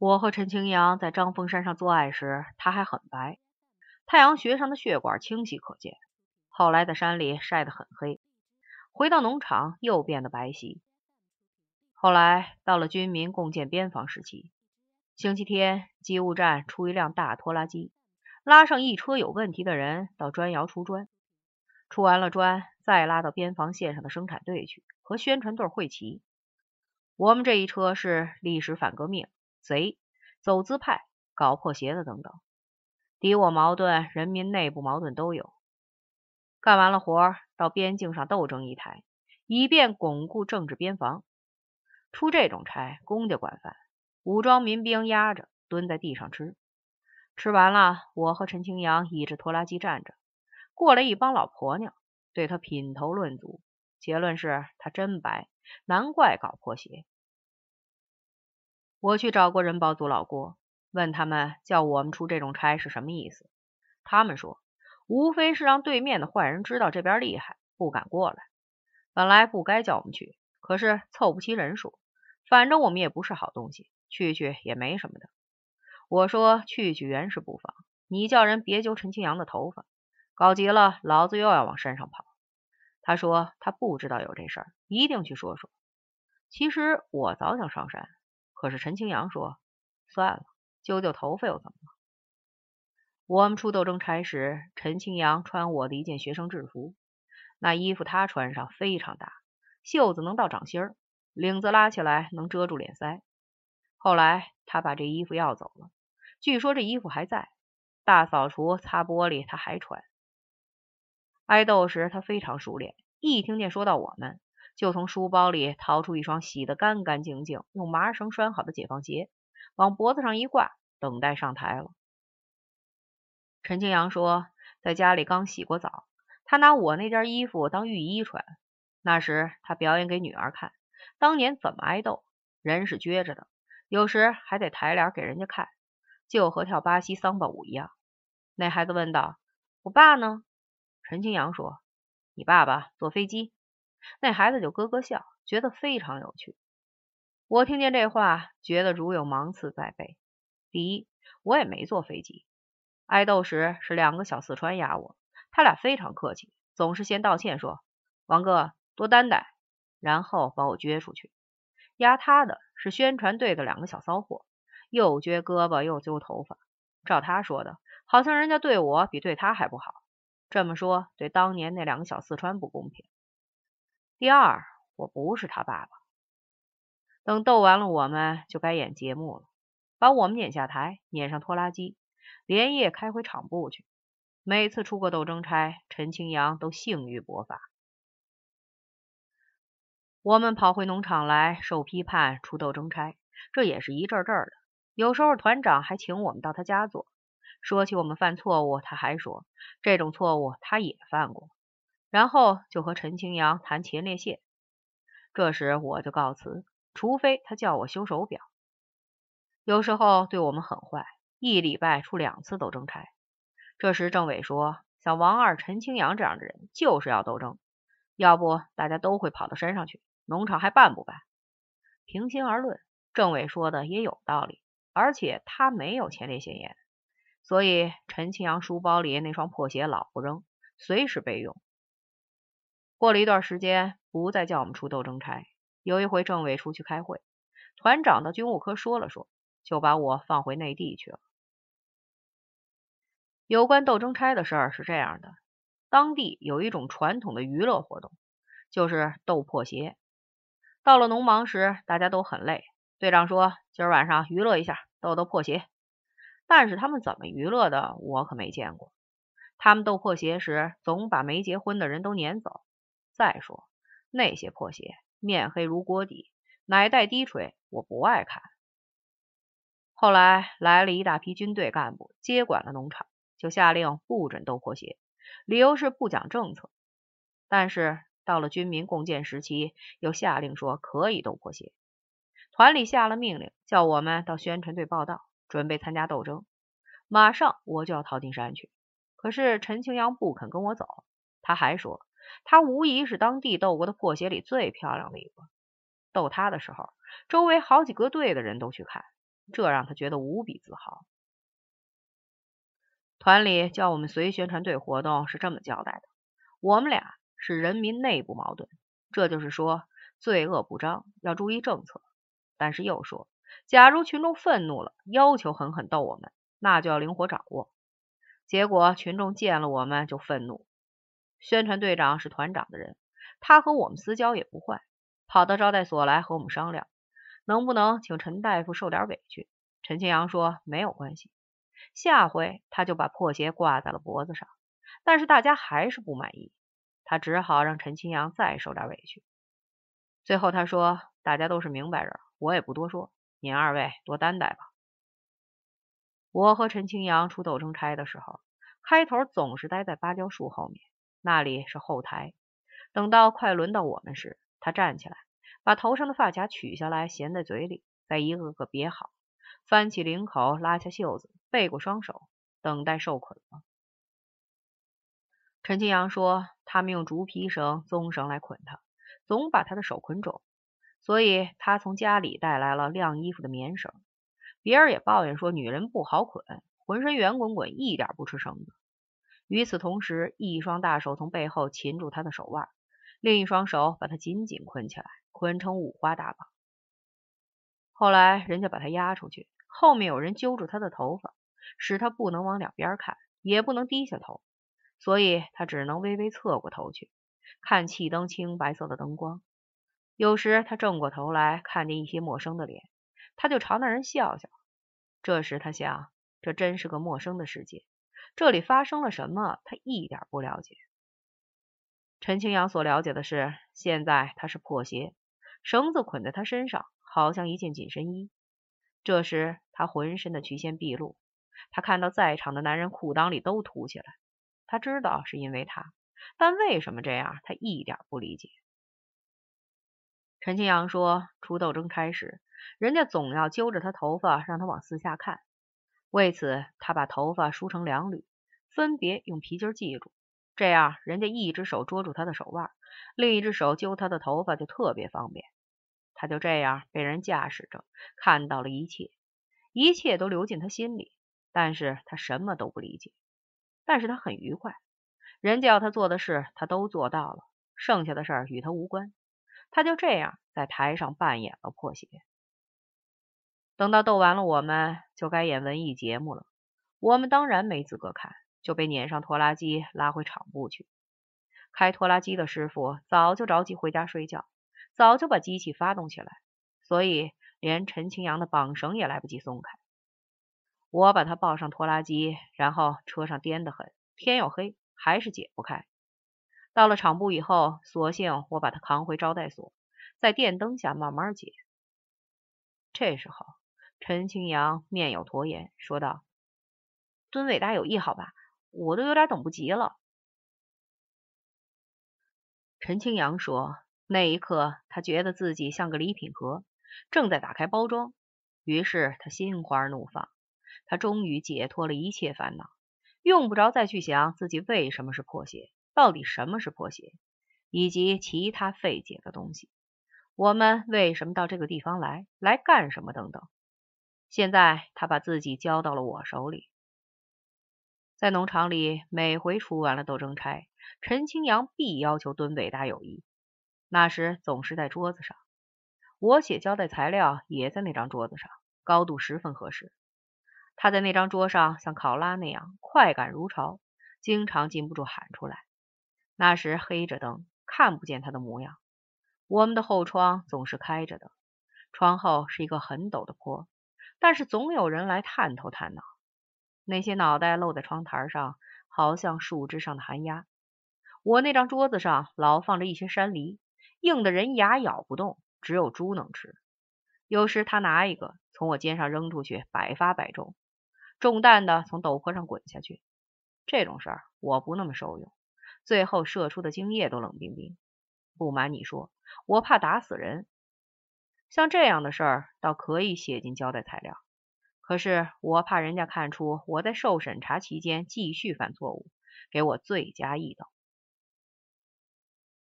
我和陈清扬在张峰山上做爱时，他还很白，太阳穴上的血管清晰可见。后来在山里晒得很黑，回到农场又变得白皙。后来到了军民共建边防时期，星期天机务站出一辆大拖拉机，拉上一车有问题的人到砖窑出砖，出完了砖再拉到边防线上的生产队去和宣传队会齐。我们这一车是历史反革命。贼、走资派、搞破鞋的等等，敌我矛盾、人民内部矛盾都有。干完了活，到边境上斗争一台，以便巩固政治边防。出这种差，公家管饭，武装民兵压着，蹲在地上吃。吃完了，我和陈清扬倚着拖拉机站着，过来一帮老婆娘，对他品头论足，结论是他真白，难怪搞破鞋。我去找过人保组老郭，问他们叫我们出这种差是什么意思。他们说，无非是让对面的坏人知道这边厉害，不敢过来。本来不该叫我们去，可是凑不齐人数，反正我们也不是好东西，去去也没什么的。我说去去原是不妨，你叫人别揪陈清扬的头发，搞急了老子又要往山上跑。他说他不知道有这事儿，一定去说说。其实我早想上山。可是陈清扬说：“算了，揪揪头发又怎么了？”我们出斗争差时，陈清扬穿我的一件学生制服，那衣服他穿上非常大，袖子能到掌心儿，领子拉起来能遮住脸腮。后来他把这衣服要走了，据说这衣服还在，大扫除擦玻璃他还穿。挨斗时他非常熟练，一听见说到我们。就从书包里掏出一双洗得干干净净、用麻绳拴好的解放鞋，往脖子上一挂，等待上台了。陈清扬说，在家里刚洗过澡，他拿我那件衣服当浴衣穿。那时他表演给女儿看，当年怎么挨斗，人是撅着的，有时还得抬脸给人家看，就和跳巴西桑巴舞一样。那孩子问道：“我爸呢？”陈清扬说：“你爸爸坐飞机。”那孩子就咯咯笑，觉得非常有趣。我听见这话，觉得如有芒刺在背。第一，我也没坐飞机。挨斗时是两个小四川压我，他俩非常客气，总是先道歉说：“王哥多担待。”然后把我撅出去。压他的是宣传队的两个小骚货，又撅胳膊又揪头发。照他说的，好像人家对我比对他还不好。这么说，对当年那两个小四川不公平。第二，我不是他爸爸。等斗完了，我们就该演节目了，把我们撵下台，撵上拖拉机，连夜开回厂部去。每次出过斗争差，陈清扬都兴于勃发。我们跑回农场来受批判出斗争差，这也是一阵阵的。有时候团长还请我们到他家坐。说起我们犯错误，他还说这种错误他也犯过。然后就和陈清扬谈前列腺，这时我就告辞，除非他叫我修手表。有时候对我们很坏，一礼拜出两次斗争差。这时政委说，像王二、陈清扬这样的人就是要斗争，要不大家都会跑到山上去，农场还办不办？平心而论，政委说的也有道理，而且他没有前列腺炎，所以陈清扬书包里那双破鞋老不扔，随时备用。过了一段时间，不再叫我们出斗争差。有一回，政委出去开会，团长到军务科说了说，就把我放回内地去了。有关斗争差的事儿是这样的：当地有一种传统的娱乐活动，就是斗破鞋。到了农忙时，大家都很累，队长说：“今儿晚上娱乐一下，斗斗破鞋。”但是他们怎么娱乐的，我可没见过。他们斗破鞋时，总把没结婚的人都撵走。再说那些破鞋，面黑如锅底，奶带低垂，我不爱看。后来来了一大批军队干部，接管了农场，就下令不准斗破鞋，理由是不讲政策。但是到了军民共建时期，又下令说可以斗破鞋。团里下了命令，叫我们到宣传队报道，准备参加斗争。马上我就要逃进山去，可是陈清扬不肯跟我走，他还说。他无疑是当地斗过的破鞋里最漂亮的一个。斗他的时候，周围好几个队的人都去看，这让他觉得无比自豪。团里叫我们随宣传队活动是这么交代的：我们俩是人民内部矛盾，这就是说罪恶不彰，要注意政策。但是又说，假如群众愤怒了，要求狠狠斗我们，那就要灵活掌握。结果群众见了我们就愤怒。宣传队长是团长的人，他和我们私交也不坏，跑到招待所来和我们商量，能不能请陈大夫受点委屈。陈清阳说没有关系。下回他就把破鞋挂在了脖子上，但是大家还是不满意，他只好让陈清扬再受点委屈。最后他说：“大家都是明白人，我也不多说，您二位多担待吧。”我和陈清扬出斗争差的时候，开头总是待在芭蕉树后面，那里是后台。等到快轮到我们时，他站起来，把头上的发夹取下来，衔在嘴里，再一个个别好。翻起领口，拉下袖子，背过双手，等待受捆了。陈清阳说：“他们用竹皮绳、棕绳来捆他，总把他的手捆肿，所以他从家里带来了晾衣服的棉绳。别人也抱怨说，女人不好捆，浑身圆滚滚，一点不吃绳子。与此同时，一双大手从背后擒住他的手腕，另一双手把他紧紧捆起来，捆成五花大绑。后来，人家把他押出去。”后面有人揪住他的头发，使他不能往两边看，也不能低下头，所以他只能微微侧过头去看气灯青白色的灯光。有时他正过头来看见一些陌生的脸，他就朝那人笑笑。这时他想，这真是个陌生的世界，这里发生了什么，他一点不了解。陈清扬所了解的是，现在他是破鞋，绳子捆在他身上，好像一件紧身衣。这时，他浑身的曲线毕露。他看到在场的男人裤裆里都凸起来，他知道是因为他，但为什么这样，他一点不理解。陈清阳说，出斗争差时，人家总要揪着他头发，让他往四下看。为此，他把头发梳成两缕，分别用皮筋系住，这样人家一只手捉住他的手腕，另一只手揪他的头发就特别方便。他就这样被人驾驶着，看到了一切，一切都流进他心里，但是他什么都不理解，但是他很愉快，人家要他做的事他都做到了，剩下的事儿与他无关，他就这样在台上扮演了破鞋。等到斗完了，我们就该演文艺节目了，我们当然没资格看，就被撵上拖拉机拉回厂部去。开拖拉机的师傅早就着急回家睡觉。早就把机器发动起来，所以连陈清扬的绑绳也来不及松开。我把他抱上拖拉机，然后车上颠得很，天又黑，还是解不开。到了厂部以后，索性我把他扛回招待所，在电灯下慢慢解。这时候，陈清扬面有驼颜，说道：“尊伟大有意，好吧？我都有点等不及了。”陈清扬说。那一刻，他觉得自己像个礼品盒，正在打开包装。于是他心花怒放，他终于解脱了一切烦恼，用不着再去想自己为什么是破鞋，到底什么是破鞋，以及其他费解的东西。我们为什么到这个地方来，来干什么等等。现在他把自己交到了我手里。在农场里，每回出完了斗争差，陈清扬必要求蹲北大友谊。那时总是在桌子上，我写交代材料也在那张桌子上，高度十分合适。他在那张桌上像考拉那样快感如潮，经常禁不住喊出来。那时黑着灯，看不见他的模样。我们的后窗总是开着的，窗后是一个很陡的坡，但是总有人来探头探脑。那些脑袋露在窗台上，好像树枝上的寒鸦。我那张桌子上老放着一些山梨。硬的人牙咬不动，只有猪能吃。有时他拿一个从我肩上扔出去，百发百中，中弹的从陡坡上滚下去。这种事儿我不那么受用，最后射出的精液都冷冰冰。不瞒你说，我怕打死人。像这样的事儿倒可以写进交代材料，可是我怕人家看出我在受审查期间继续犯错误，给我罪加一等。